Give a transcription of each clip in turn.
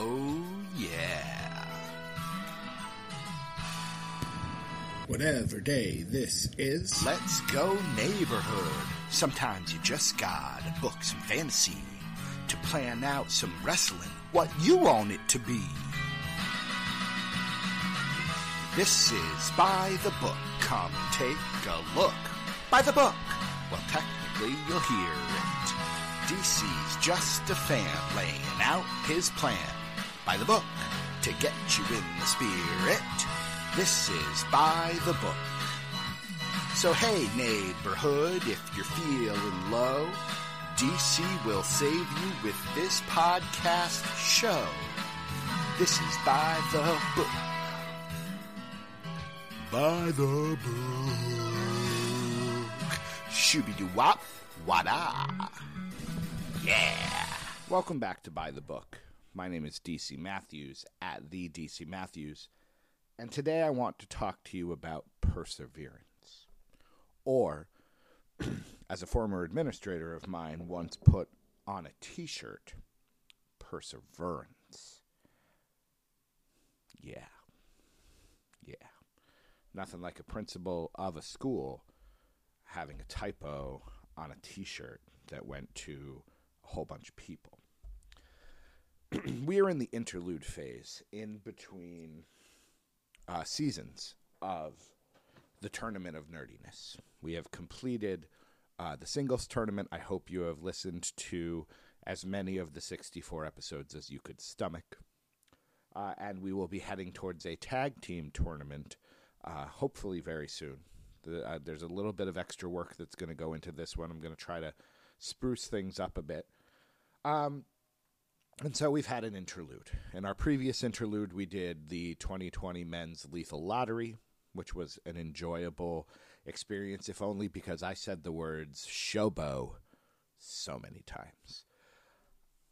Oh, yeah. Whatever day this is. Let's go neighborhood. Sometimes you just gotta book some fantasy to plan out some wrestling, what you want it to be. This is By the Book. Come take a look. By the book. Well, technically, you'll hear it. DC's just a fan laying out his plan. By the book. To get you in the spirit. This is By the Book. So hey, neighborhood, if you're feeling low, DC will save you with this podcast show. This is By the Book. By the Book. Shooby-doo-wop, wada. Yeah. Welcome back to By the Book. My name is DC Matthews at the DC Matthews, and today I want to talk to you about perseverance or as a former administrator of mine once put on a t shirt, perseverance. Yeah. Yeah. Nothing like a principal of a school having a typo on a t shirt that went to a whole bunch of people. we are in the interlude phase in between uh, seasons of the tournament of nerdiness. We have completed uh, the singles tournament. I hope you have listened to as many of the 64 episodes as you could stomach. Uh, and we will be heading towards a tag team tournament, uh, hopefully very soon. The, uh, there's a little bit of extra work that's going to go into this one. I'm going to try to spruce things up a bit. Um, and so we've had an interlude. In our previous interlude, we did the 2020 Men's Lethal Lottery, which was an enjoyable experience, if only because I said the words showbo so many times.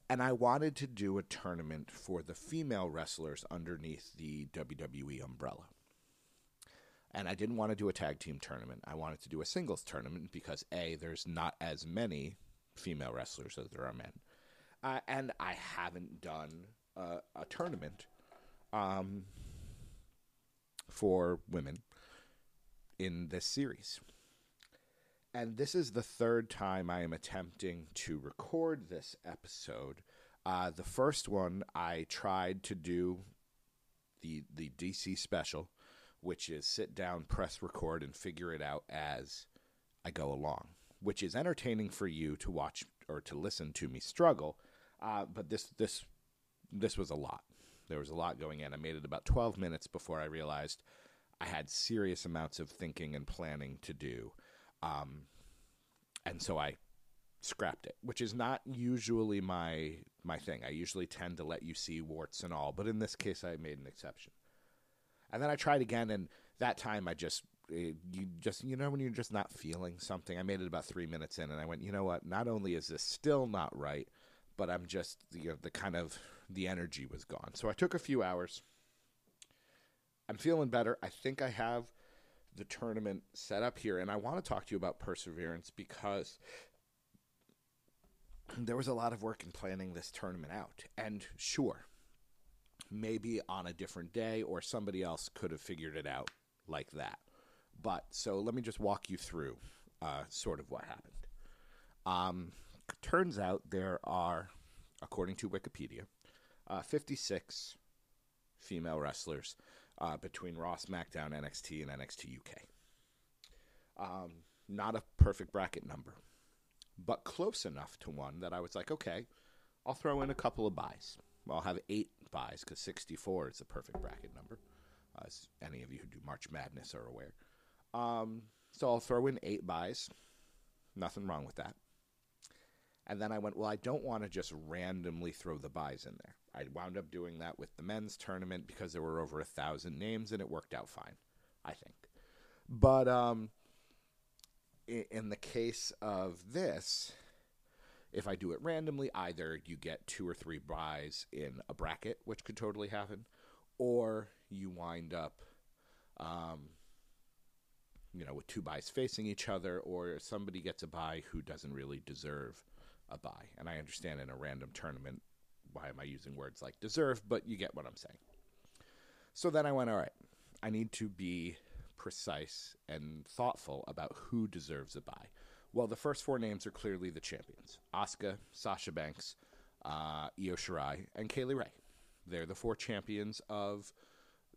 And I wanted to do a tournament for the female wrestlers underneath the WWE umbrella. And I didn't want to do a tag team tournament. I wanted to do a singles tournament because, A, there's not as many female wrestlers as there are men. Uh, and I haven't done uh, a tournament um, for women in this series. And this is the third time I am attempting to record this episode. Uh, the first one I tried to do the the DC special, which is sit down, press record, and figure it out as I go along, which is entertaining for you to watch or to listen to me struggle. Uh, but this this this was a lot. There was a lot going in. I made it about 12 minutes before I realized I had serious amounts of thinking and planning to do. Um, and so I scrapped it, which is not usually my my thing. I usually tend to let you see warts and all, but in this case, I made an exception. And then I tried again, and that time I just eh, you just you know when you're just not feeling something. I made it about three minutes in, and I went, you know what? Not only is this still not right, but I'm just you know, the kind of the energy was gone. So I took a few hours I'm feeling better. I think I have the tournament set up here, and I want to talk to you about perseverance because there was a lot of work in planning this tournament out. And sure, maybe on a different day or somebody else could have figured it out like that. But so let me just walk you through uh, sort of what happened. Um, turns out there are, according to Wikipedia, uh, 56 female wrestlers uh, between Raw, SmackDown, NXT, and NXT UK. Um, not a perfect bracket number, but close enough to one that I was like, okay, I'll throw in a couple of buys. I'll have eight buys because 64 is the perfect bracket number, as any of you who do March Madness are aware. Um, so I'll throw in eight buys. Nothing wrong with that. And then I went, well, I don't want to just randomly throw the buys in there. I wound up doing that with the men's tournament because there were over a thousand names and it worked out fine, I think. But um, in the case of this, if I do it randomly, either you get two or three buys in a bracket, which could totally happen, or you wind up, um, you know, with two buys facing each other, or somebody gets a buy who doesn't really deserve a buy. And I understand in a random tournament, why am I using words like deserve? But you get what I'm saying. So then I went, all right, I need to be precise and thoughtful about who deserves a buy. Well, the first four names are clearly the champions Asuka, Sasha Banks, uh, Io Shirai, and Kay Lee Ray. They're the four champions of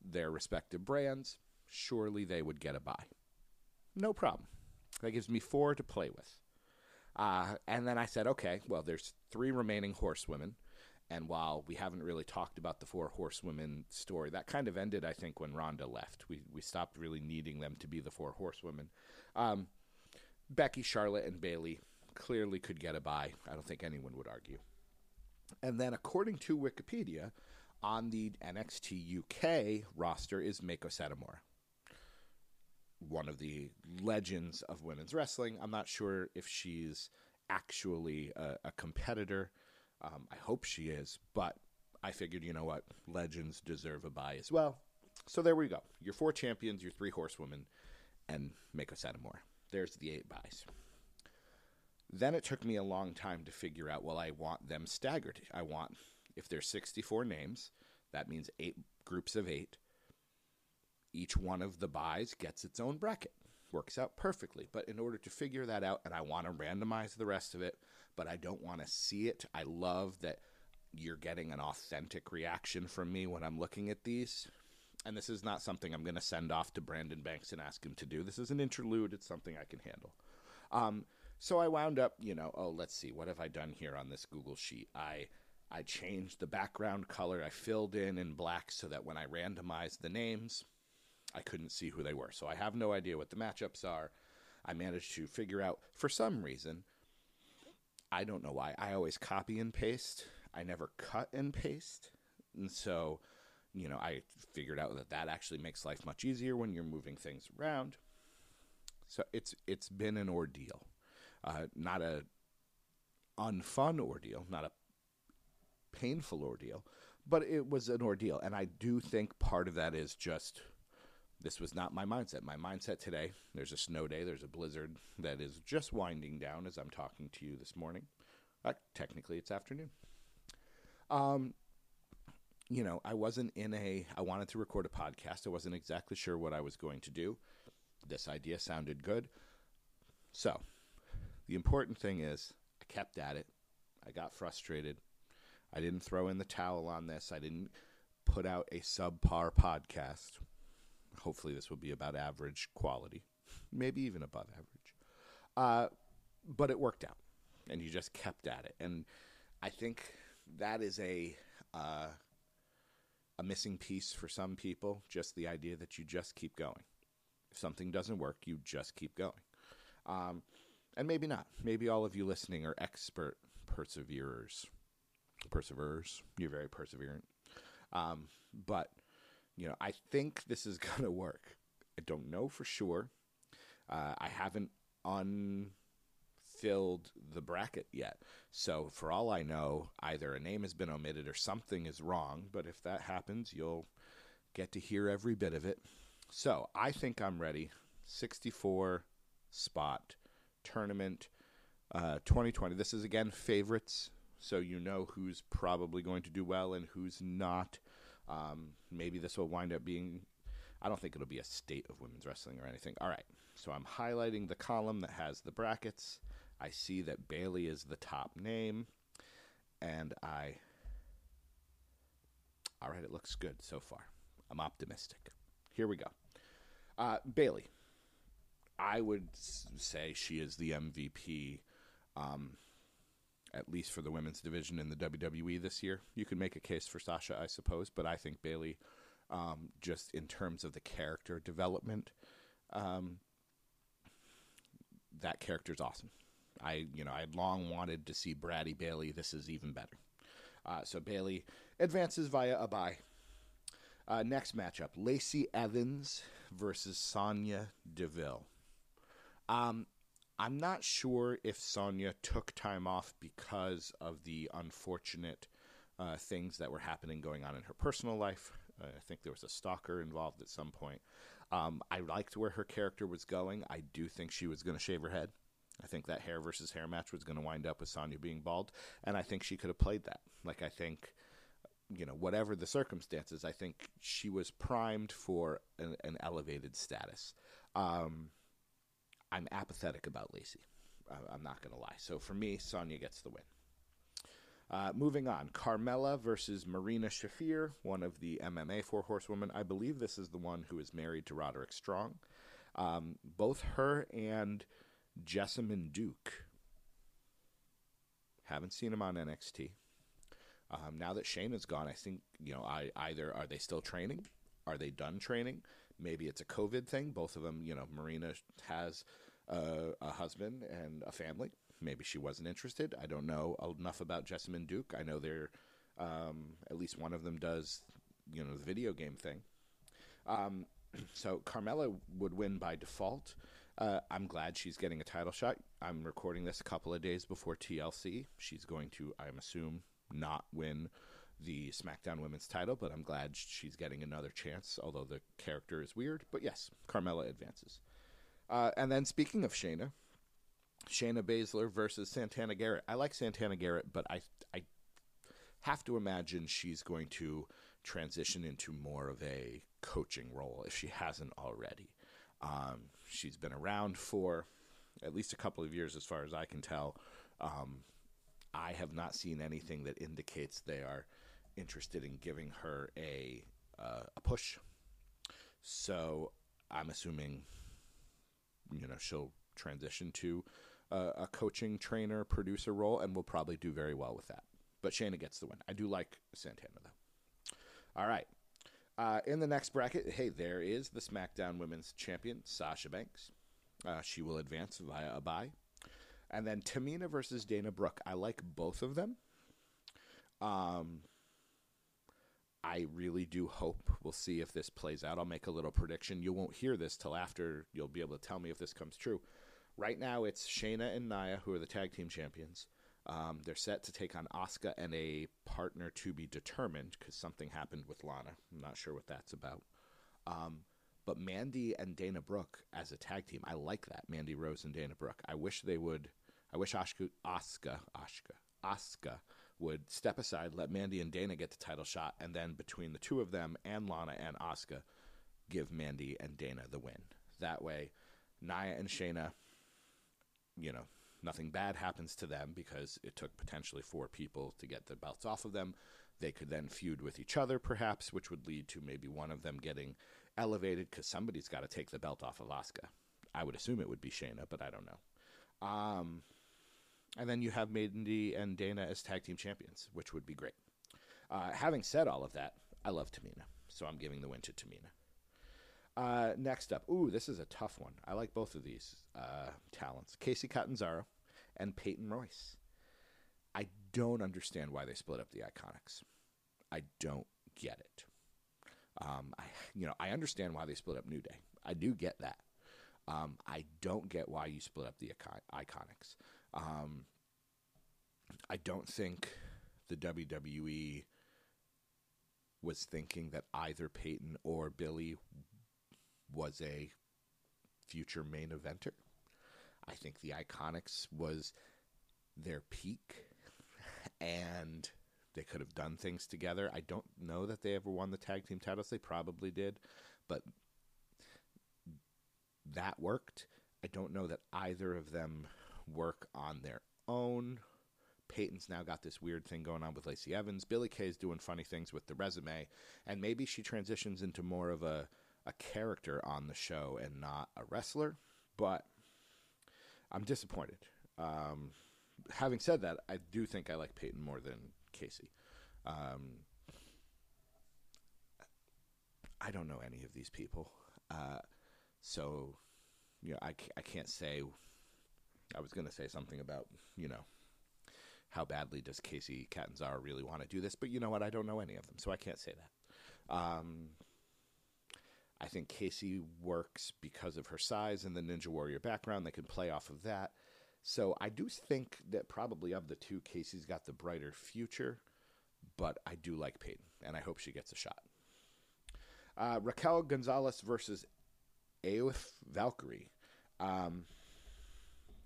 their respective brands. Surely they would get a buy. No problem. That gives me four to play with. Uh, and then I said, okay, well, there's three remaining horsewomen. And while we haven't really talked about the four horsewomen story, that kind of ended, I think, when Ronda left. We, we stopped really needing them to be the four horsewomen. Um, Becky, Charlotte, and Bayley clearly could get a bye. I don't think anyone would argue. And then, according to Wikipedia, on the NXT UK roster is Meiko Satomura, one of the legends of women's wrestling. I'm not sure if she's actually a, a competitor. Um, I hope she is, but I figured, you know what, legends deserve a bye as well. So there we go. Your four champions, your three horsewomen, and Meiko Satomura. There's the eight buys. Then it took me a long time to figure out, well, I want them staggered. I want, if there's 64 names, that means eight groups of eight. Each one of the buys gets its own bracket. Works out perfectly. But in order to figure that out, and I want to randomize the rest of it, but I don't want to see it, I love that you're getting an authentic reaction from me when I'm looking at these. And this is not something I'm going to send off to Brandon Banks and ask him to do. This is an interlude, it's something I can handle. Um, so I wound up, you know, oh, let's see, what have I done here on this Google sheet? I I changed the background color. I filled in in black so that when I randomized the names, I couldn't see who they were. So I have no idea what the matchups are. I managed to figure out for some reason. I don't know why. I always copy and paste. I never cut and paste. And so, you know, I figured out that that actually makes life much easier when you're moving things around. So it's it's been an ordeal uh, not a unfun ordeal, not a painful ordeal, but it was an ordeal. And I do think part of that is just this was not my mindset. My mindset today, there's a snow day, there's a blizzard that is just winding down as I'm talking to you this morning. Uh, technically, it's afternoon. Um, you know, I wasn't in a, I wanted to record a podcast. I wasn't exactly sure what I was going to do. This idea sounded good. So the important thing is, I kept at it. I got frustrated. I didn't throw in the towel on this. I didn't put out a subpar podcast. Hopefully, this will be about average quality, maybe even above average. Uh, but it worked out, and you just kept at it. And I think that is a uh, a missing piece for some people. Just the idea that you just keep going. If something doesn't work, you just keep going. Um, and maybe not. Maybe all of you listening are expert perseverers. Perseverers. You're very perseverant. Um, but, you know, I think this is going to work. I don't know for sure. Uh, I haven't unfilled the bracket yet. So, for all I know, either a name has been omitted or something is wrong. But if that happens, you'll get to hear every bit of it. So, I think I'm ready. 64 spot tournament uh, 2020. This is again favorites, so you know who's probably going to do well and who's not. Um, maybe this will wind up being. I don't think it'll be a state of women's wrestling or anything. All right, so I'm highlighting the column that has the brackets. I see that Bayley is the top name, and I. All right, it looks good so far. I'm optimistic. Here we go. Uh, Bayley, I would say she is the MVP, um, at least for the women's division in the WWE this year. You could make a case for Sasha, I suppose, but I think Bayley, um, just in terms of the character development, um, that character's awesome. I, you know, I had long wanted to see Bradie Bayley. This is even better. Uh, so Bayley advances via a bye. Uh, next matchup: Lacey Evans versus Sonya Deville. Um, I'm not sure if Sonya took time off because of the unfortunate uh, things that were happening going on in her personal life. Uh, I think there was a stalker involved at some point. Um, I liked where her character was going. I do think she was going to shave her head. I think that hair versus hair match was going to wind up with Sonya being bald, and I think she could have played that. Like I think, you know, whatever the circumstances, I think she was primed for an, an elevated status. Um, I'm apathetic about Lacey. I'm not going to lie. So for me, Sonya gets the win. Uh, moving on, Carmella versus Marina Shafir, one of the MMA four horsewomen. I believe this is the one who is married to Roderick Strong. Um, both her and Jessamyn Duke. Haven't seen him on NXT. Um, now that Shayna is gone, I think you know. I either are they still training? Are they done training? Maybe it's a COVID thing. Both of them, you know, Marina has a husband and a family. Maybe she wasn't interested. I don't know enough about Jessamyn Duke. I know they're um, at least one of them does, you know, the video game thing. Um, so Carmella would win by default. Uh, I'm glad she's getting a title shot. I'm recording this a couple of days before TLC. She's going to, I'm assume, not win the SmackDown Women's title, but I'm glad she's getting another chance, although the character is weird. But yes, Carmella advances. Uh, and then speaking of Shayna, Shayna Baszler versus Santana Garrett. I like Santana Garrett, but I I have to imagine she's going to transition into more of a coaching role if she hasn't already. Um, she's been around for at least a couple of years, as far as I can tell. Um, I have not seen anything that indicates they are interested in giving her a uh, a push. So I'm assuming, you know, she'll transition to uh, a coaching trainer producer role, and will probably do very well with that. But Shayna gets the win. I do like Santana though. All right. Uh, in the next bracket, hey, there is the SmackDown Women's Champion, Sasha Banks. Uh, she will advance via a bye. And then Tamina versus Dana Brooke. I like both of them. Um, I really do hope we'll see if this plays out. I'll make a little prediction. You won't hear this till after you'll be able to tell me if this comes true. Right now, it's Shayna and Nia who are the tag team champions. Um, they're set to take on Asuka and a partner to be determined because something happened with Lana. I'm not sure what that's about. Um, but Mandy and Dana Brooke as a tag team, I like that. Mandy Rose and Dana Brooke. I wish they would. I wish Asuka, Asuka, Asuka, Asuka would step aside, let Mandy and Dana get the title shot, and then between the two of them and Lana and Asuka, give Mandy and Dana the win. That way, Nia and Shayna, you know, nothing bad happens to them because it took potentially four people to get the belts off of them. They could then feud with each other, perhaps, which would lead to maybe one of them getting elevated because somebody's got to take the belt off of Asuka. I would assume it would be Shayna, but I don't know. Um, and then you have Mandy and Dana as tag team champions, which would be great. Uh, having said all of that, I love Tamina, so I'm giving the win to Tamina. Uh, next up, ooh, this is a tough one. I like both of these uh, talents: Kacy Catanzaro and Peyton Royce. I don't understand why they split up the Iconics. I don't get it. Um, I, you know, I understand why they split up New Day. I do get that. Um, I don't get why you split up the Iconics. Um, I don't think the WWE was thinking that either Peyton or Billie was a future main eventer. I think the Iconics was their peak, and they could have done things together. I don't know that they ever won the tag team titles. They probably did, but that worked. I don't know that either of them work on their own. Peyton's now got this weird thing going on with Lacey Evans. Billie Kay is doing funny things with the resume, and maybe she transitions into more of a a character on the show and not a wrestler. But I'm disappointed. Um, having said that, I do think I like Peyton more than Kacy. Um, I don't know any of these people, uh, so you know I, I can't say. I was going to say something about you know how badly does Kacy Catanzaro really want to do this, but you know what? I don't know any of them, so I can't say that. Um, I think Kacy works because of her size and the Ninja Warrior background. They can play off of that. So I do think that probably of the two, Kacy's got the brighter future, but I do like Peyton, and I hope she gets a shot. Uh, Raquel Gonzalez versus Aoife Valkyrie. Um,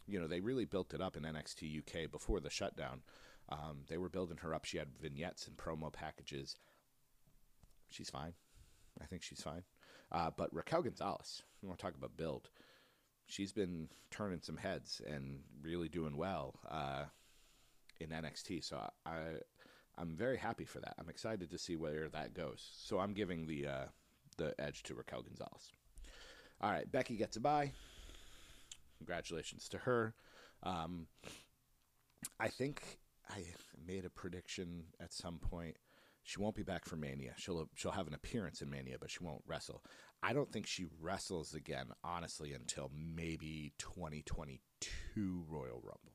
you know, they really built it up in NXT UK before the shutdown. Um, they were building her up. She had vignettes and promo packages. She's fine. I think she's fine. Uh, but Raquel Gonzalez, we want to talk about build. She's been turning some heads and really doing well uh, in NXT. So I, I'm very happy for that. I'm excited to see where that goes. So I'm giving the uh, the edge to Raquel Gonzalez. All right, Becky gets a bye. Congratulations to her. Um, I think I made a prediction at some point. She won't be back for Mania. She'll she'll have an appearance in Mania, but she won't wrestle. I don't think she wrestles again, honestly, until maybe 2022 Royal Rumble.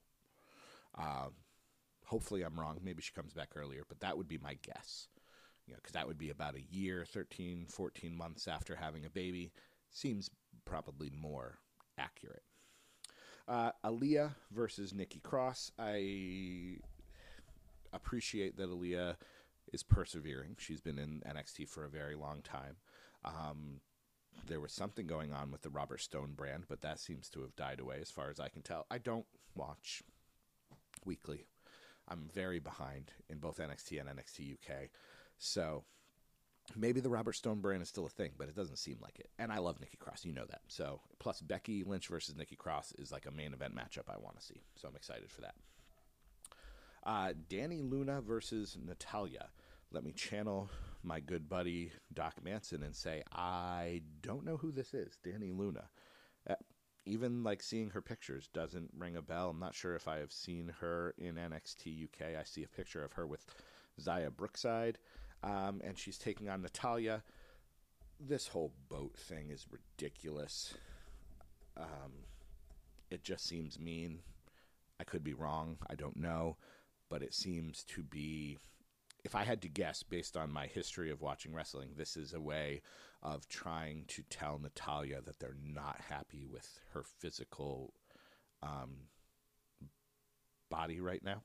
Um, hopefully, I'm wrong. Maybe she comes back earlier, but that would be my guess. You know, because that would be about a year, 13, 14 months after having a baby. Seems probably more accurate. Uh, Aliyah versus Nikki Cross. I appreciate that Aliyah is persevering. She's been in NXT for a very long time. Um, there was something going on with the Robert Stone brand, but that seems to have died away as far as I can tell. I don't watch weekly. I'm very behind in both NXT and NXT UK. So maybe the Robert Stone brand is still a thing, but it doesn't seem like it. And I love Nikki Cross, you know that. So plus Becky Lynch versus Nikki Cross is like a main event matchup I want to see. So I'm excited for that. Uh, Dani Luna versus Natalya. Let me channel my good buddy Doc Manson and say I don't know who this is, Dani Luna. Uh, even like seeing her pictures doesn't ring a bell. I'm not sure if I have seen her in NXT UK. I see a picture of her with Xia Brookside um, and she's taking on Natalya. This whole boat thing is ridiculous. Um, it just seems mean. I could be wrong. I don't know. But it seems to be, if I had to guess based on my history of watching wrestling, this is a way of trying to tell Natalya that they're not happy with her physical um, body right now.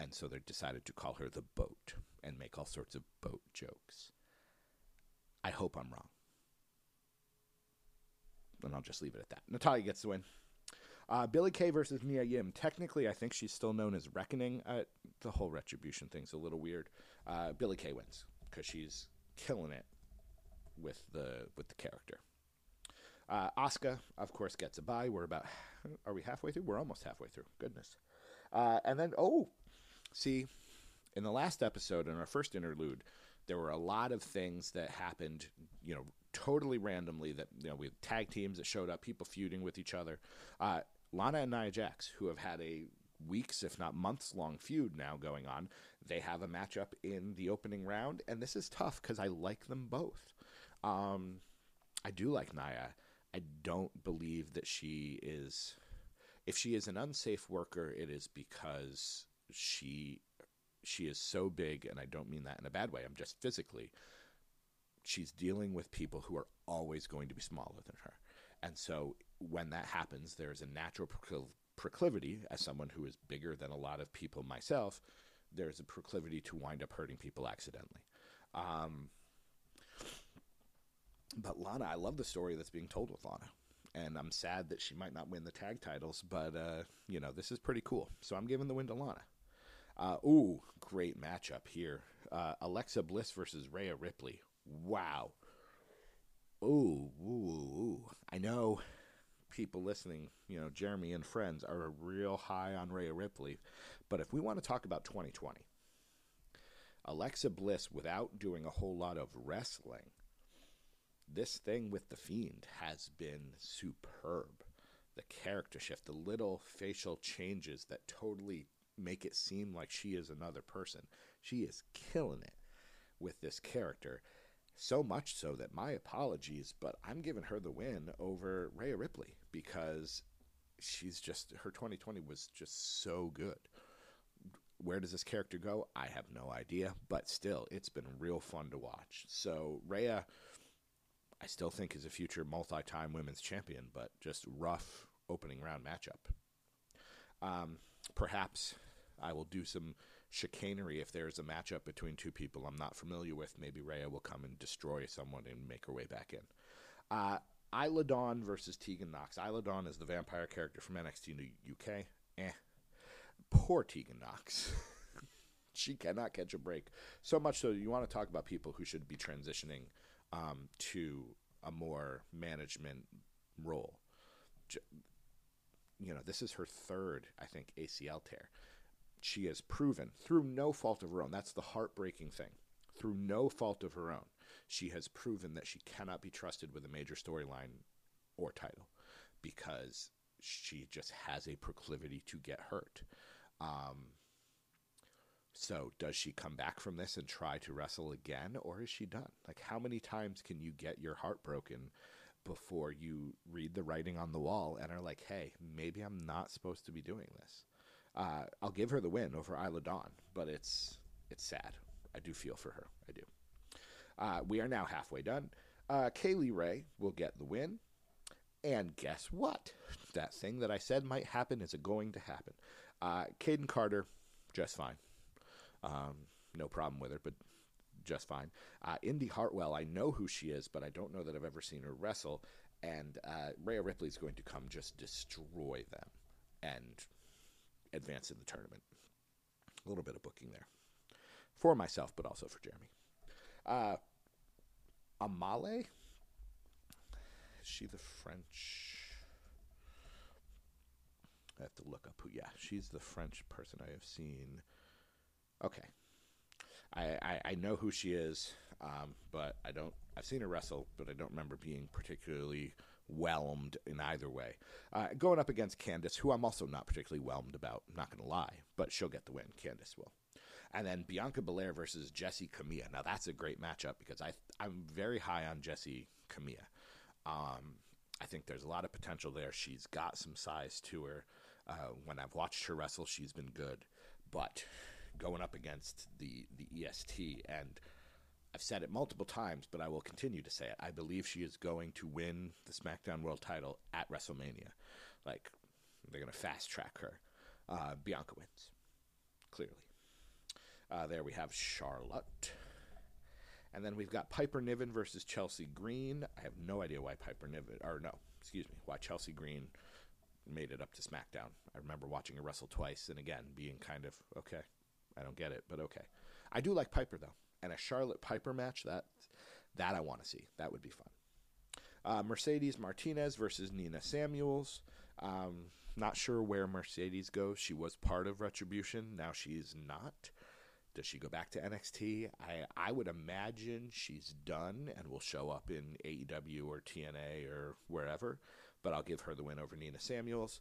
And so they decided to call her the boat and make all sorts of boat jokes. I hope I'm wrong. And I'll just leave it at that. Natalya gets the win. Uh, Billie Kay versus Mia Yim. Technically, I think she's still known as Reckoning. Uh, the whole retribution thing's a little weird. Uh, Billie Kay wins because she's killing it with the with the character. Uh, Asuka, of course, gets a bye. We're about, are we halfway through? We're almost halfway through. Goodness. Uh, and then, oh, see, in the last episode, in our first interlude, there were a lot of things that happened, you know, totally randomly. That you know, we had tag teams that showed up, people feuding with each other. Uh, Lana and Nia Jax, who have had a weeks, if not months long feud now going on, they have a matchup in the opening round, and this is tough because I like them both. Um, I do like Nia. I don't believe that she is. If she is an unsafe worker, it is because she she is so big, and I don't mean that in a bad way. I'm just physically. She's dealing with people who are always going to be smaller than her. And so when that happens, there's a natural proclivity, as someone who is bigger than a lot of people myself, there's a proclivity to wind up hurting people accidentally. Um, but Lana, I love the story that's being told with Lana. And I'm sad that she might not win the tag titles, but, uh, you know, this is pretty cool. So I'm giving the win to Lana. Uh, ooh, great matchup here. Uh, Alexa Bliss versus Rhea Ripley. Wow. Ooh, ooh, ooh. I know people listening, you know, Jeremy and friends are real high on Rhea Ripley. But if we want to talk about 2020, Alexa Bliss, without doing a whole lot of wrestling, this thing with The Fiend has been superb. The character shift, the little facial changes that totally make it seem like she is another person. She is killing it with this character. So much so that my apologies, but I'm giving her the win over Rhea Ripley because she's just her 2020 was just so good. Where does this character go? I have no idea, but still, it's been real fun to watch. So Rhea, I still think is a future multi-time women's champion, but just rough opening round matchup. Um, perhaps I will do some chicanery if there's a matchup between two people I'm not familiar with. Maybe Rhea will come and destroy someone and make her way back in. Uh, Isla Dawn versus Tegan Knox. Isla Dawn is the vampire character from NXT UK. Eh. Poor Tegan Knox. she cannot catch a break. So much so, you want to talk about people who should be transitioning um, to a more management role. You know, this is her third, I think, ACL tear. She has proven through no fault of her own. That's the heartbreaking thing. Through no fault of her own, she has proven that she cannot be trusted with a major storyline or title because she just has a proclivity to get hurt. Um, so, does she come back from this and try to wrestle again, or is she done? Like, how many times can you get your heart broken before you read the writing on the wall and are like, hey, maybe I'm not supposed to be doing this? Uh, I'll give her the win over Isla Dawn, but it's it's sad. I do feel for her. I do. Uh, we are now halfway done. Uh, Kay Lee Ray will get the win. And guess what? That thing that I said might happen is going to happen. Uh, Kayden Carter, just fine. Um, no problem with her, but just fine. Uh, Indi Hartwell, I know who she is, but I don't know that I've ever seen her wrestle. And uh, Rhea Ripley is going to come just destroy them and advance in the tournament. A little bit of booking there for myself, but also for Jeremy. Uh, Amale, is she the French? I have to look up who. Yeah, she's the French person I have seen. Okay, I I, I know who she is, um, but I don't. I've seen her wrestle, but I don't remember being particularly whelmed in either way. Uh, going up against Candice, who I'm also not particularly whelmed about. I'm not going to lie, but she'll get the win. Candice will. And then Bianca Belair versus Jessi Kamea. Now that's a great matchup because I I'm very high on Jessi Kamea. Um, I think there's a lot of potential there. She's got some size to her. Uh, when I've watched her wrestle, she's been good. But going up against the the EST and I've said it multiple times, but I will continue to say it. I believe she is going to win the SmackDown World Title at WrestleMania. Like they're going to fast track her. Uh, Bianca wins, clearly. Uh, there we have Charlotte. And then we've got Piper Niven versus Chelsea Green. I have no idea why Piper Niven, or no, excuse me, why Chelsea Green made it up to SmackDown. I remember watching her wrestle twice and again being kind of, okay, I don't get it, but okay. I do like Piper though. And a Charlotte Piper match, that that I want to see. That would be fun. Uh, Mercedes Martinez versus Nina Samuels. Um, not sure where Mercedes goes. She was part of Retribution. Now she's not. Does she go back to NXT? I I would imagine she's done and will show up in AEW or TNA or wherever. But I'll give her the win over Nina Samuels.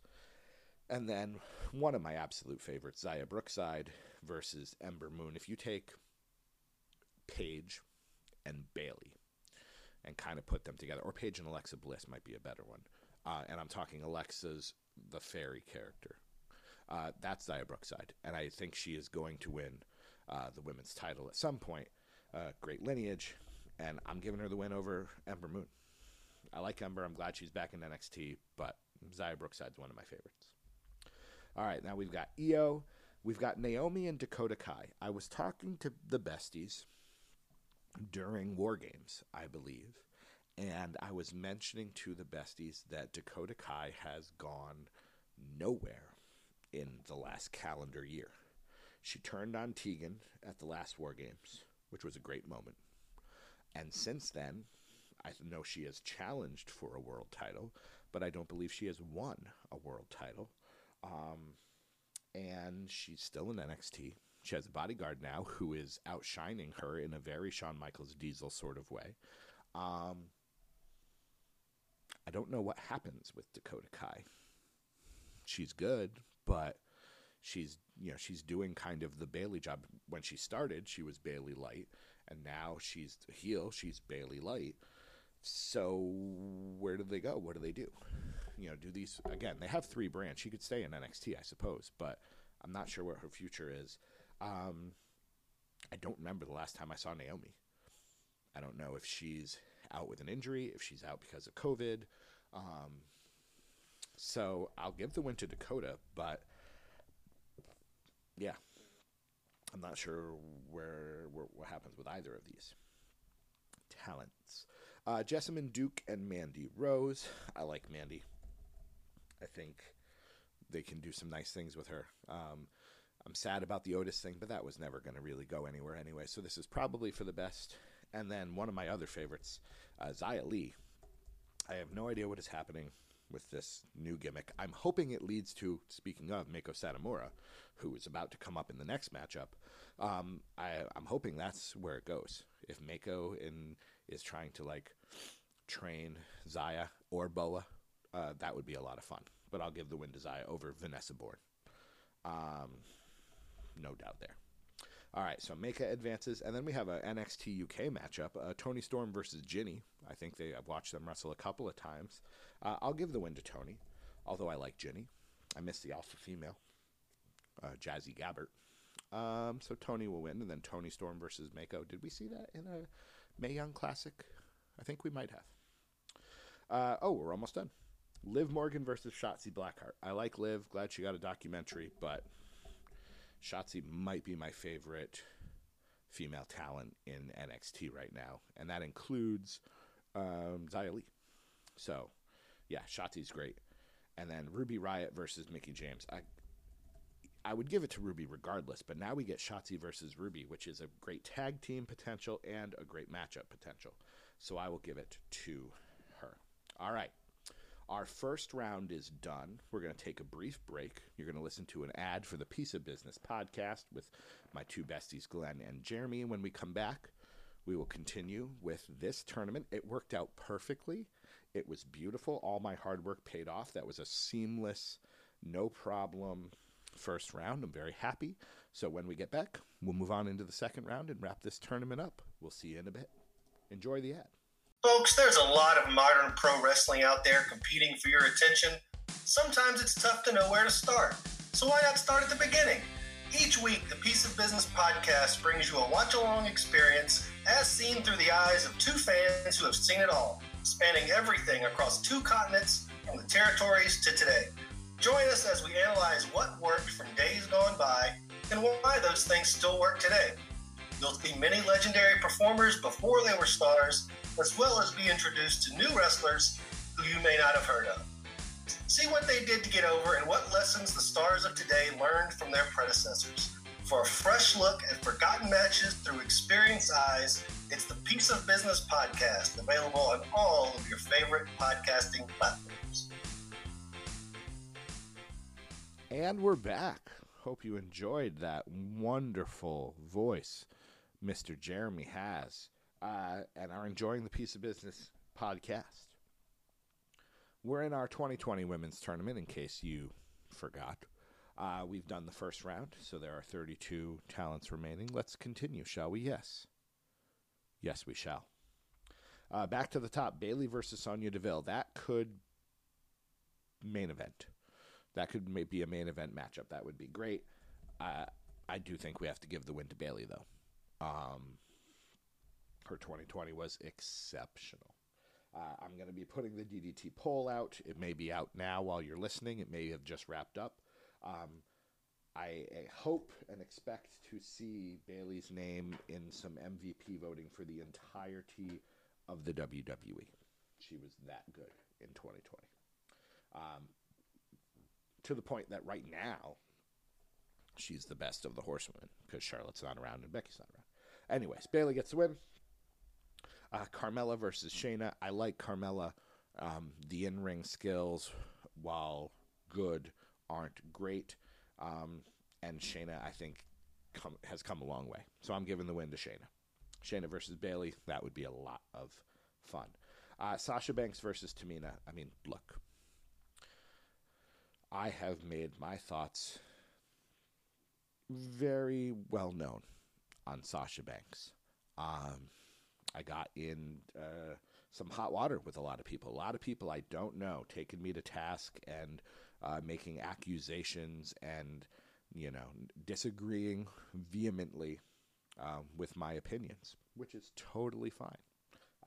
And then one of my absolute favorites, Xia Brookside versus Ember Moon. If you take Paige and Bayley, and kind of put them together, or Paige and Alexa Bliss might be a better one. Uh, and I'm talking Alexa's the fairy character. Uh, that's Xia Brookside, and I think she is going to win uh, the women's title at some point. Uh, great lineage, and I'm giving her the win over Ember Moon. I like Ember. I'm glad she's back in NXT, but Xia Brookside's one of my favorites. All right, now we've got Io. We've got Naomi and Dakota Kai. I was talking to the besties during War Games, I believe, and I was mentioning to the besties that Dakota Kai has gone nowhere in the last calendar year. She turned on Tegan at the last War Games, which was a great moment. And since then, I know she has challenged for a world title, but I don't believe she has won a world title. Um, and she's still in NXT. She has a bodyguard now who is outshining her in a very Shawn Michaels Diesel sort of way. Um, I don't know what happens with Dakota Kai. She's good, but she's you know she's doing kind of the Bayley job. When she started, she was Bayley light, and now she's heel. She's Bayley light. So where do they go? What do they do? You know, do these again? They have three brands. She could stay in NXT, I suppose, but I'm not sure what her future is. Um, I don't remember the last time I saw Naomi. I don't know if she's out with an injury, if she's out because of COVID. Um, so I'll give the win to Dakota, but yeah, I'm not sure where, where what happens with either of these talents. Uh, Jessamyn Duke and Mandy Rose. I like Mandy. I think they can do some nice things with her. Um, I'm sad about the Otis thing, but that was never going to really go anywhere anyway. So this is probably for the best. And then one of my other favorites, uh, Xia Li. I have no idea what is happening with this new gimmick. I'm hoping it leads to, speaking of, Meiko Satomura, who is about to come up in the next matchup. Um, I, I'm hoping that's where it goes. If Mako in, is trying to like train Xia or Boa, uh, that would be a lot of fun. But I'll give the win to Xia over Vanessa Borne. Um, no doubt there. All right, so Mako advances, and then we have a NXT UK matchup: uh, Toni Storm versus Ginny. I think they I've watched them wrestle a couple of times. Uh, I'll give the win to Toni, although I like Ginny. I miss the alpha female, uh, Jazzy Gabert. Um, so Toni will win, and then Toni Storm versus Mako. Did we see that in a Mae Young Classic? I think we might have. Uh, oh, we're almost done. Liv Morgan versus Shotzi Blackheart. I like Liv. Glad she got a documentary, but Shotzi might be my favorite female talent in NXT right now, and that includes um, Xia Li. So, yeah, Shotzi's great. And then Ruby Riot versus Mickie James. I I would give it to Ruby regardless, but now we get Shotzi versus Ruby, which is a great tag team potential and a great matchup potential. So I will give it to her. All right. Our first round is done. We're going to take a brief break. You're going to listen to an ad for the Piece of Business podcast with my two besties, Glenn and Jeremy. And when we come back, we will continue with this tournament. It worked out perfectly. It was beautiful. All my hard work paid off. That was a seamless, no problem first round. I'm very happy. So when we get back, we'll move on into the second round and wrap this tournament up. We'll see you in a bit. Enjoy the ad. Folks, there's a lot of modern pro wrestling out there competing for your attention. Sometimes it's tough to know where to start. So why not start at the beginning? Each week, the Piece of Business podcast brings you a watch along experience as seen through the eyes of two fans who have seen it all, spanning everything across two continents from the territories to today. Join us as we analyze what worked from days gone by and why those things still work today. You'll see many legendary performers before they were stars, as well as be introduced to new wrestlers who you may not have heard of. See what they did to get over and what lessons the stars of today learned from their predecessors. For a fresh look at forgotten matches through experienced eyes, it's the Piece of Business podcast, available on all of your favorite podcasting platforms. And we're back. Hope you enjoyed that wonderful voice Mr. Jeremy has uh, and are enjoying the Piece of Business podcast. We're in our 2020 women's tournament, in case you forgot. Uh, we've done the first round, so there are 32 talents remaining. Let's continue, shall we? Yes. Yes, we shall. Uh, back to the top Bayley versus Sonya Deville. That could main event. That could be a main event matchup. That would be great. Uh, I do think we have to give the win to Bayley, though. Um, her 2020 was exceptional. Uh, I'm going to be putting the DDT poll out. It may be out now while you're listening. It may have just wrapped up. Um, I, I, hope and expect to see Bayley's name in some MVP voting for the entirety of the WWE. She was that good in 2020. Um, to the point that right now, she's the best of the horsewomen because Charlotte's not around and Becky's not around. Anyways, Bayley gets the win. Uh, Carmella versus Shayna. I like Carmella. Um, the in ring skills, while good, aren't great. Um, and Shayna, I think, come, has come a long way. So I'm giving the win to Shayna. Shayna versus Bayley. That would be a lot of fun. Uh, Sasha Banks versus Tamina. I mean, look. I have made my thoughts very well known on Sasha Banks. Um, I got in uh, some hot water with a lot of people. A lot of people I don't know taking me to task and uh, making accusations and you know disagreeing vehemently um, with my opinions, which is totally fine.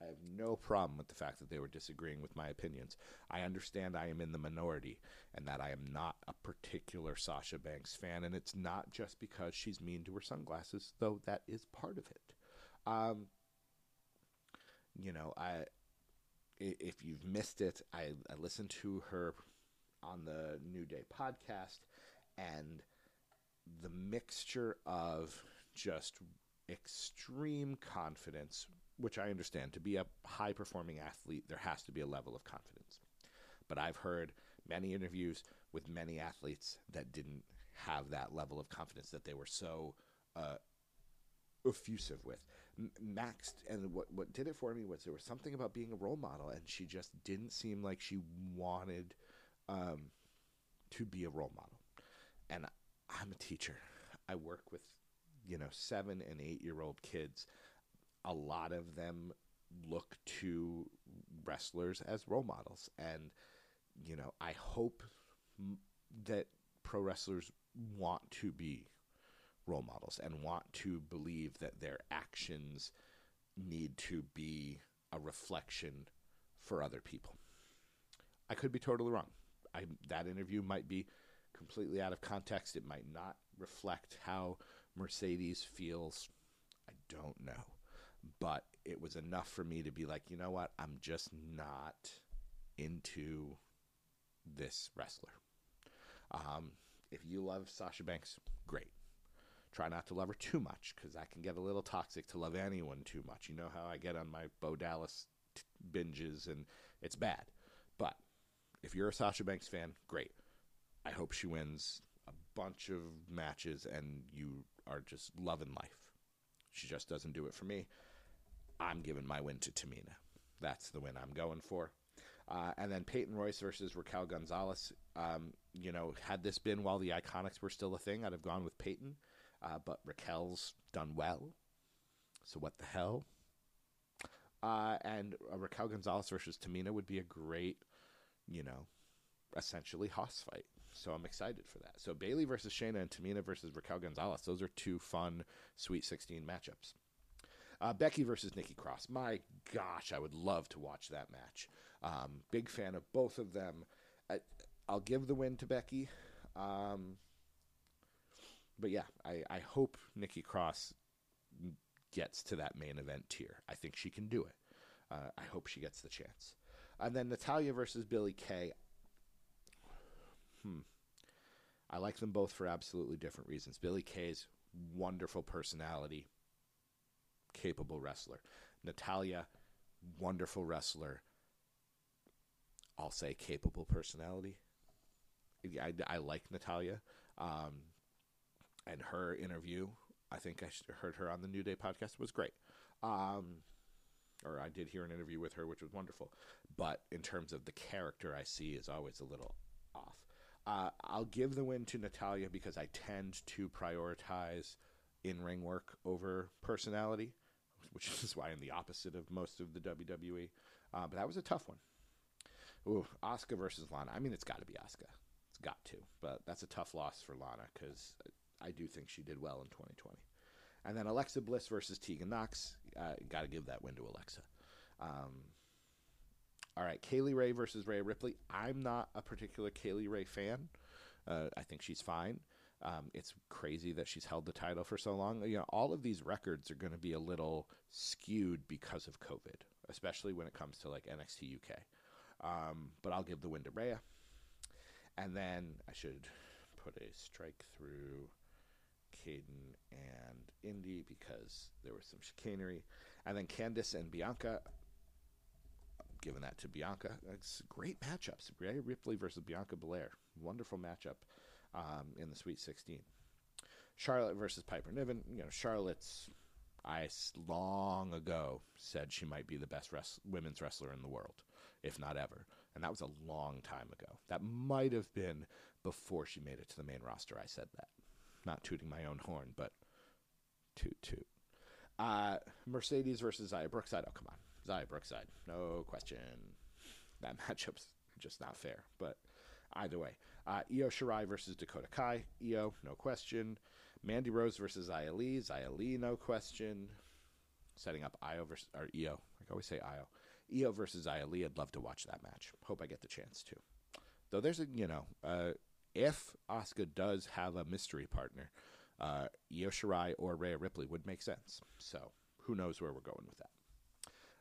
I have no problem with the fact that they were disagreeing with my opinions. I understand I am in the minority and that I am not a particular Sasha Banks fan, and it's not just because she's mean to her sunglasses, though that is part of it. Um, you know, I if you've missed it, I, I listened to her on the New Day podcast, and the mixture of just extreme confidence, which I understand to be a high performing athlete, there has to be a level of confidence. But I've heard many interviews with many athletes that didn't have that level of confidence that they were so uh, effusive with. Max, and what what did it for me was there was something about being a role model, and she just didn't seem like she wanted um, to be a role model. And I'm a teacher. I work with you know seven and eight year old kids. A lot of them look to wrestlers as role models, and you know I hope that pro wrestlers want to be role models and want to believe that their actions need to be a reflection for other people. I could be totally wrong. I, that interview might be completely out of context. It might not reflect how Mercedes feels. I don't know. But it was enough for me to be like, you know what? I'm just not into this wrestler. Um, if you love Sasha Banks, great. Try not to love her too much because that can get a little toxic to love anyone too much. You know how I get on my Bo Dallas t- binges and it's bad. But if you're a Sasha Banks fan, great. I hope she wins a bunch of matches and you are just loving life. She just doesn't do it for me. I'm giving my win to Tamina. That's the win I'm going for. Uh, and then Peyton Royce versus Raquel Gonzalez. Um, you know, had this been while the Iconics were still a thing, I'd have gone with Peyton. Uh, but Raquel's done well. So what the hell? Uh, and Raquel Gonzalez versus Tamina would be a great, you know, essentially Hoss fight. So I'm excited for that. So Bayley versus Shayna and Tamina versus Raquel Gonzalez. Those are two fun Sweet 16 matchups. Uh, Becky versus Nikki Cross. My gosh, I would love to watch that match. Um, big fan of both of them. I, will give the win to Becky. Um, but yeah, I, I hope Nikki Cross gets to that main event tier. I think she can do it. Uh, I hope she gets the chance. And then Natalya versus Billie Kay. Hmm. I like them both for absolutely different reasons. Billie Kay's wonderful personality, capable wrestler. Natalya, wonderful wrestler. I'll say capable personality. I, I like Natalya. Um, and her interview, I think I heard her on the New Day podcast, was great. Um, or I did hear an interview with her, which was wonderful. But in terms of the character I see, is always a little off. Uh, I'll give the win to Natalya because I tend to prioritize in ring work over personality, which is why I'm the opposite of most of the WWE. Uh, but that was a tough one. Ooh, Asuka versus Lana. I mean, it's got to be Asuka. It's got to. But that's a tough loss for Lana because I do think she did well in 2020. And then Alexa Bliss versus Tegan Knox. Uh, Got to give that win to Alexa. Um, all right, Kay Lee Ray versus Rhea Ripley. I'm not a particular Kay Lee Ray fan. Uh, I think she's fine. Um, it's crazy that she's held the title for so long. You know, all of these records are going to be a little skewed because of COVID, especially when it comes to like NXT UK. Um, but I'll give the win to Rhea. And then I should put a strike through Kayden and Indi because there was some chicanery. And then Candice and Bianca, I'm giving that to Bianca. It's great matchups. Rhea Ripley versus Bianca Belair. Wonderful matchup um, in the Sweet 16. Charlotte versus Piper Niven. You know, Charlotte's, I long ago said she might be the best res- women's wrestler in the world, if not ever. And that was a long time ago. That might have been before she made it to the main roster. I said that not tooting my own horn, but toot toot. Uh, Mercedes versus Xia Brookside. Oh, come on. Xia Brookside. No question. That matchup's just not fair. But either way. Uh, Io Shirai versus Dakota Kai. Io, no question. Mandy Rose versus Xia Li. Xia Li, no question. Setting up Io versus, or Io. I always say Io. Io versus Xia Li. I'd love to watch that match. Hope I get the chance to. Though there's a, you know, uh, if Asuka does have a mystery partner, uh, Io Shirai or Rhea Ripley would make sense. So who knows where we're going with that.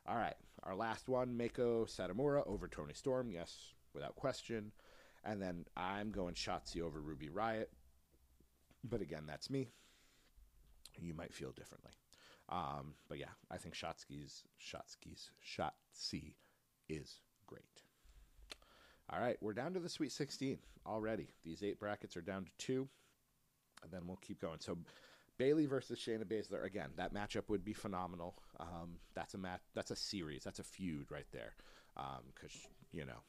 All right, our last one, Meiko Satomura over Toni Storm. Yes, without question. And then I'm going Shotzi over Ruby Riott. But again, that's me. You might feel differently. Um, but yeah, I think Shotzi's Shotzi's Shotzi is great. All right, we're down to the Sweet 16 already. These eight brackets are down to two, and then we'll keep going. So Bayley versus Shayna Baszler again. That matchup would be phenomenal. Um, that's a match. That's a series. That's a feud right there. Because um, you know,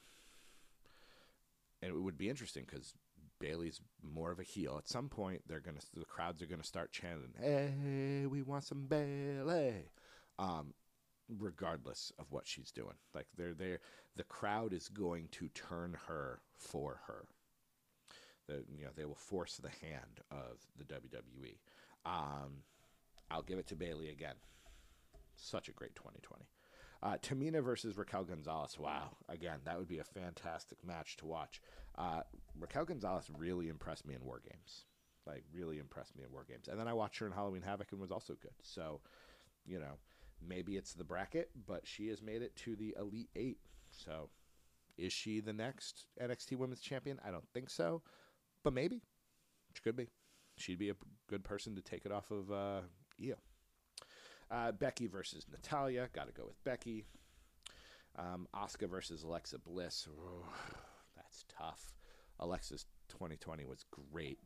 and it would be interesting because Bayley's more of a heel. At some point, they're gonna the crowds are gonna start chanting, "Hey, we want some Bayley." um, regardless of what she's doing. Like they're there, the crowd is going to turn her for her. The, you know they will force the hand of the WWE. Um, I'll give it to Bayley again. Such a great 2020. Uh, Tamina versus Raquel Gonzalez. Wow. Again, that would be a fantastic match to watch. Uh, Raquel Gonzalez really impressed me in War Games. Like, really impressed me in War Games. And then I watched her in Halloween Havoc and was also good. So, you know, maybe it's the bracket, but she has made it to the Elite Eight. So, is she the next NXT Women's Champion? I don't think so, but maybe. She could be. She'd be a good person to take it off of uh, Io. Uh, Becky versus Natalya. Got to go with Becky. Um, Asuka versus Alexa Bliss. that's tough. Alexa's 2020 was great,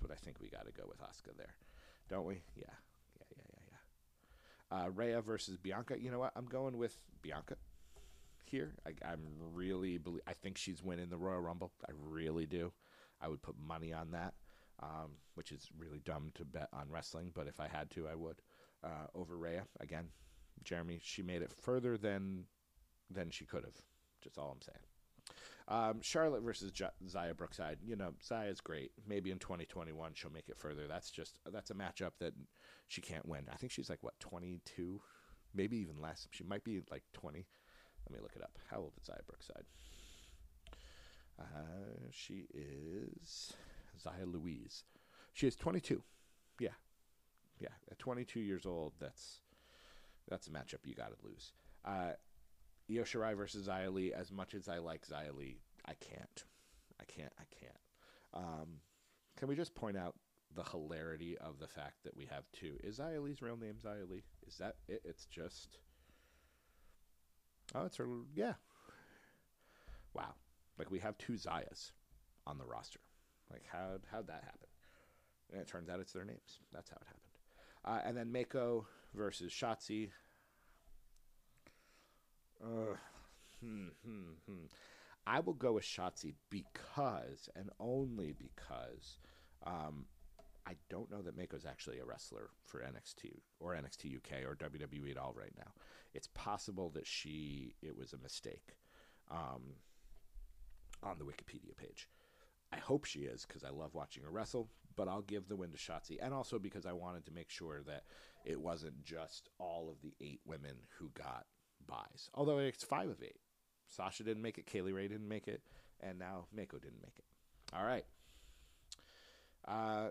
but I think we got to go with Asuka there, don't we? Yeah. Uh, Rhea versus Bianca. You know what? I'm going with Bianca here. I, am really. Belie- I think she's winning the Royal Rumble. I really do. I would put money on that, um, which is really dumb to bet on wrestling, but if I had to, I would uh, over Rhea. Again, Jeremy, she made it further than than she could have. Just all I'm saying. Um, Charlotte versus J- Xia Brookside. You know, Xia's great. Maybe in 2021 she'll make it further. That's just that's a matchup that she can't win. I think she's like what 22, maybe even less. She might be like 20. Let me look it up. How old is Xia Brookside? Uh, she is Xia Louise. She is 22. Yeah, yeah, at 22 years old, that's that's a matchup you got to lose. Uh, Io Shirai versus Xia. As much as I like Xia I can't. I can't. I can't. Um, can we just point out the hilarity of the fact that we have two? Is Xia real name Xia? Is that it? It's just. Oh, it's her. Yeah. Wow. Like we have two Xias on the roster. Like how how'd that happen? And it turns out it's their names. That's how it happened. Uh, and then Mako versus Shotzi. Uh, hmm, hmm, hmm. I will go with Shotzi because, and only because, um, I don't know that Mako's actually a wrestler for NXT or NXT UK or WWE at all right now. It's possible that she it was a mistake um, on the Wikipedia page. I hope she is because I love watching her wrestle, but I'll give the win to Shotzi, and also because I wanted to make sure that it wasn't just all of the eight women who got buys. Although it's five of eight. Sasha didn't make it, Kay Lee Ray didn't make it, and now Mako didn't make it. All right. Uh,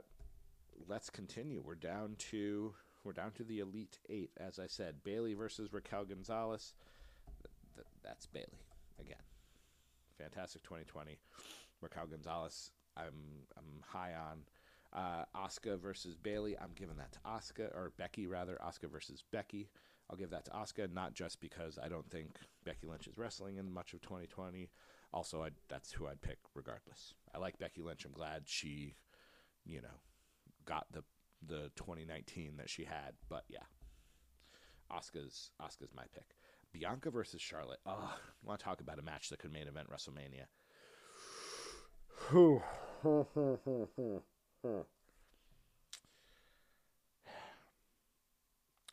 let's continue. We're down to we're down to the elite eight. As I said, Bayley versus Raquel Gonzalez. Th- th- that's Bayley again. Fantastic 2020. Raquel Gonzalez, I'm I'm high on. Uh, Asuka versus Bayley. I'm giving that to Asuka or Becky rather. Asuka versus Becky, I'll give that to Asuka, not just because I don't think Becky Lynch is wrestling in much of 2020. Also, I'd, that's who I'd pick regardless. I like Becky Lynch. I'm glad she, you know, got the the 2019 that she had. But yeah, Asuka's Asuka's my pick. Bianca versus Charlotte. Oh, I want to talk about a match that could main event WrestleMania.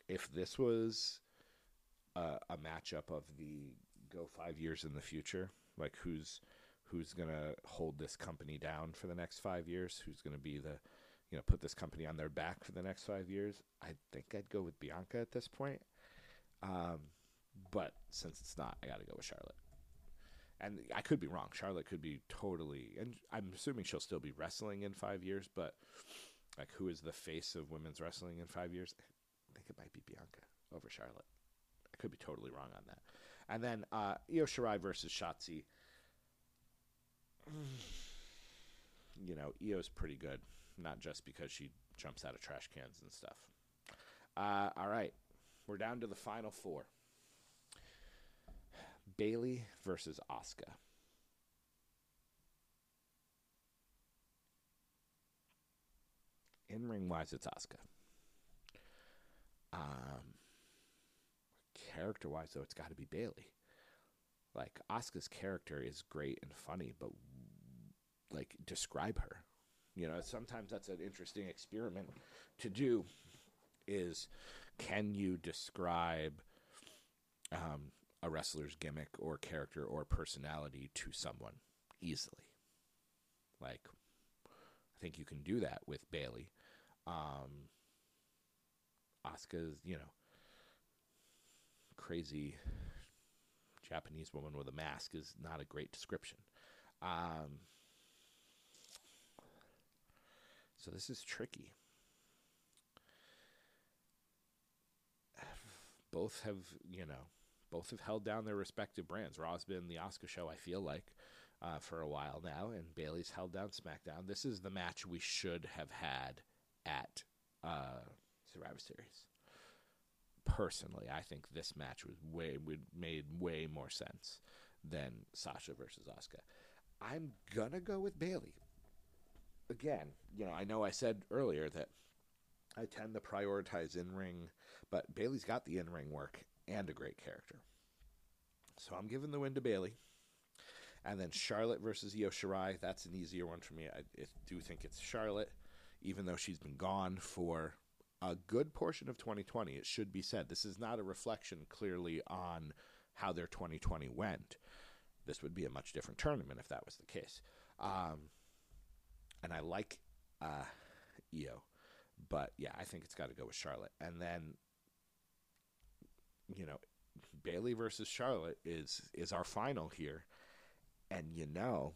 If this was a, a matchup of the go five years in the future, like who's who's gonna hold this company down for the next five years, who's gonna be the you know put this company on their back for the next five years, I think I'd go with Bianca at this point. Um, but since it's not, I got to go with Charlotte and I could be wrong. Charlotte could be totally, and I'm assuming she'll still be wrestling in five years. But like, who is the face of women's wrestling in five years? I think it might be Bianca over Charlotte. I could be totally wrong on that. And then uh, Io Shirai versus Shotzi. You know, Io's pretty good, not just because she jumps out of trash cans and stuff. Uh, all right, we're down to the final four. Bayley versus Asuka. In ring wise, it's Asuka. Um, character wise, though, it's got to be Bayley. Like Asuka's character is great and funny, but like describe her. You know, sometimes that's an interesting experiment to do. Is can you describe um, a wrestler's gimmick or character or personality to someone easily? Like, I think you can do that with Bayley. Um, Asuka's, you know, crazy Japanese woman with a mask is not a great description. Um, so this is tricky. Both have, you know, both have held down their respective brands. Raw's been the Asuka show, I feel like, uh, for a while now, and Bayley's held down SmackDown. This is the match we should have had at uh, Survivor Series. Personally, I think this match was way would made way more sense than Sasha versus Asuka. I'm gonna go with Bayley. Again, you know, I know I said earlier that I tend to prioritize in ring, but Bayley's got the in ring work and a great character. So I'm giving the win to Bayley. And then Charlotte versus Io Shirai, that's an easier one for me. I, I do think it's Charlotte even though she's been gone for a good portion of 2020. It should be said. This is not a reflection clearly on how their 2020 went. This would be a much different tournament if that was the case. Um, and I like uh, Io, but yeah, I think it's got to go with Charlotte. And then, you know, Bayley versus Charlotte is is our final here, and you know,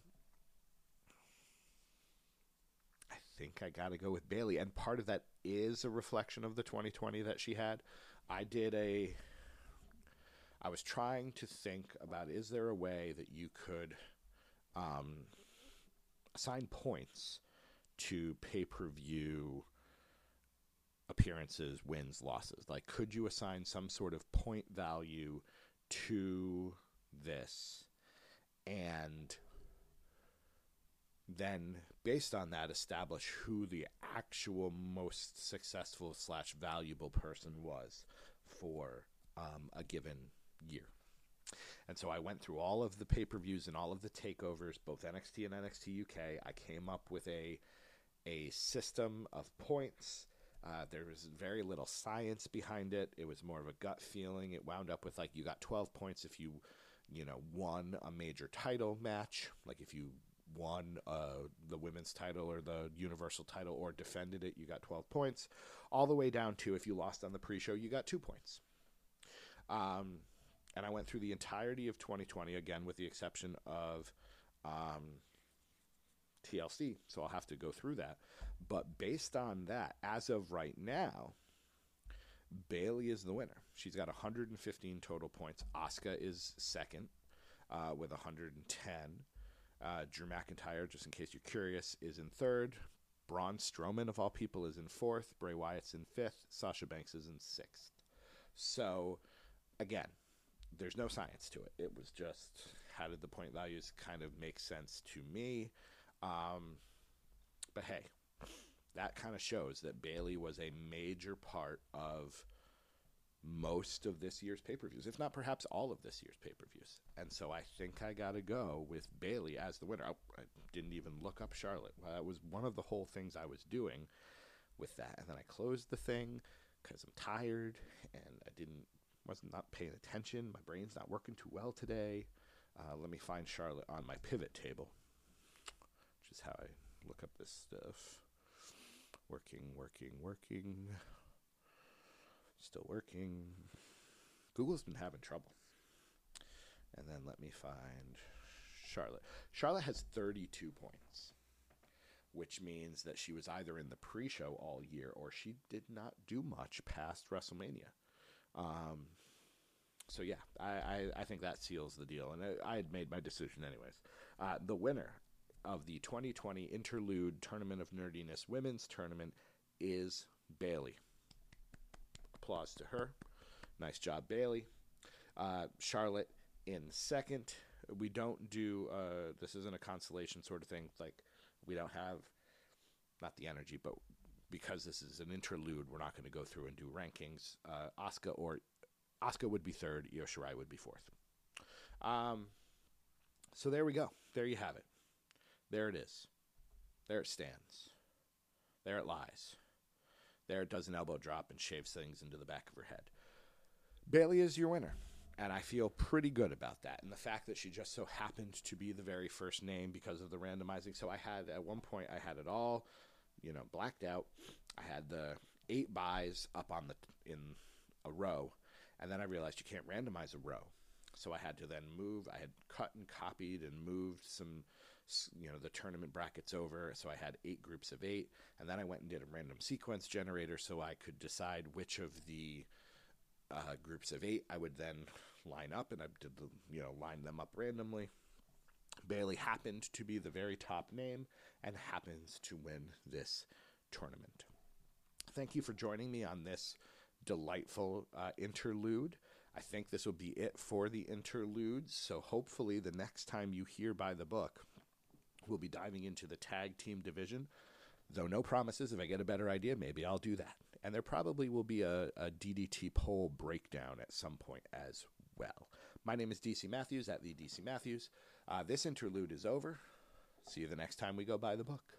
I think I got to go with Bayley. And part of that is a reflection of the 2020 that she had. I did a. I was trying to think about is there a way that you could um, assign points to pay per view appearances, wins, losses? Like, could you assign some sort of point value to this? And then based on that establish who the actual most successful slash valuable person was for um, a given year and so I went through all of the pay per views and all of the takeovers, both NXT and NXT UK. I came up with a a system of points. Uh, there was very little science behind it. It was more of a gut feeling. It wound up with like you got 12 points if you, you know, won a major title match. Like if you won uh, the women's title or the universal title or defended it, you got 12 points. All the way down to if you lost on the pre show, you got two points. Um, and I went through the entirety of 2020, again, with the exception of um, TLC. So I'll have to go through that. But based on that, as of right now, Bayley is the winner. She's got 115 total points. Asuka is second uh, with 110. Uh, Drew McIntyre, just in case you're curious, is in third. Braun Strowman, of all people, is in fourth. Bray Wyatt's in fifth. Sasha Banks is in sixth. So, again, there's no science to it. It was just how did the point values kind of make sense to me. Um, but hey, that kind of shows that Bayley was a major part of most of this year's pay per views, if not perhaps all of this year's pay per views. And so I think I got to go with Bayley as the winner. I, I, didn't even look up Charlotte. Well, that was one of the whole things I was doing with that. And then I closed the thing because I'm tired and I didn't wasn't not paying attention. My brain's not working too well today. Uh, let me find Charlotte on my pivot table, which is how I look up this stuff. Working, working, working. Still working. Google's been having trouble. And then let me find Charlotte. Charlotte has 32 points, which means that she was either in the pre show all year or she did not do much past WrestleMania. Um, so yeah, I, I, I, think that seals the deal, and I, I had made my decision anyways. Uh, the winner of the 2020 Interlude Tournament of Nerdiness Women's Tournament is Bayley. Applause to her. Nice job, Bayley. Uh, Charlotte in second. We don't do uh, this isn't a consolation sort of thing. Like we don't have not the energy, but because this is an interlude, we're not going to go through and do rankings. Uh, or Asuka would be third. Io Shirai would be fourth. Um, so there we go. There you have it. There it is. There it stands. There it lies. There it does an elbow drop and shaves things into the back of her head. Bayley is your winner. And I feel pretty good about that. And the fact that she just so happened to be the very first name because of the randomizing. So I had, at one point, I had it all, you know, blacked out. I had the eight buys up on the, in a row. And then I realized you can't randomize a row. So I had to then move. I had cut and copied and moved some, you know, the tournament brackets over. So I had eight groups of eight. And then I went and did a random sequence generator so I could decide which of the uh, groups of eight I would then line up, and I did the you know line them up randomly. Bayley happened to be the very top name and happens to win this tournament. Thank you for joining me on this delightful uh, interlude. I think this will be it for the interludes. So hopefully, the next time you hear by the book, we'll be diving into the tag team division. Though no promises, if I get a better idea, maybe I'll do that. And there probably will be a, a DDT poll breakdown at some point as well. My name is DC Matthews at the DC Matthews. Uh, this interlude is over. See you the next time we go by the book.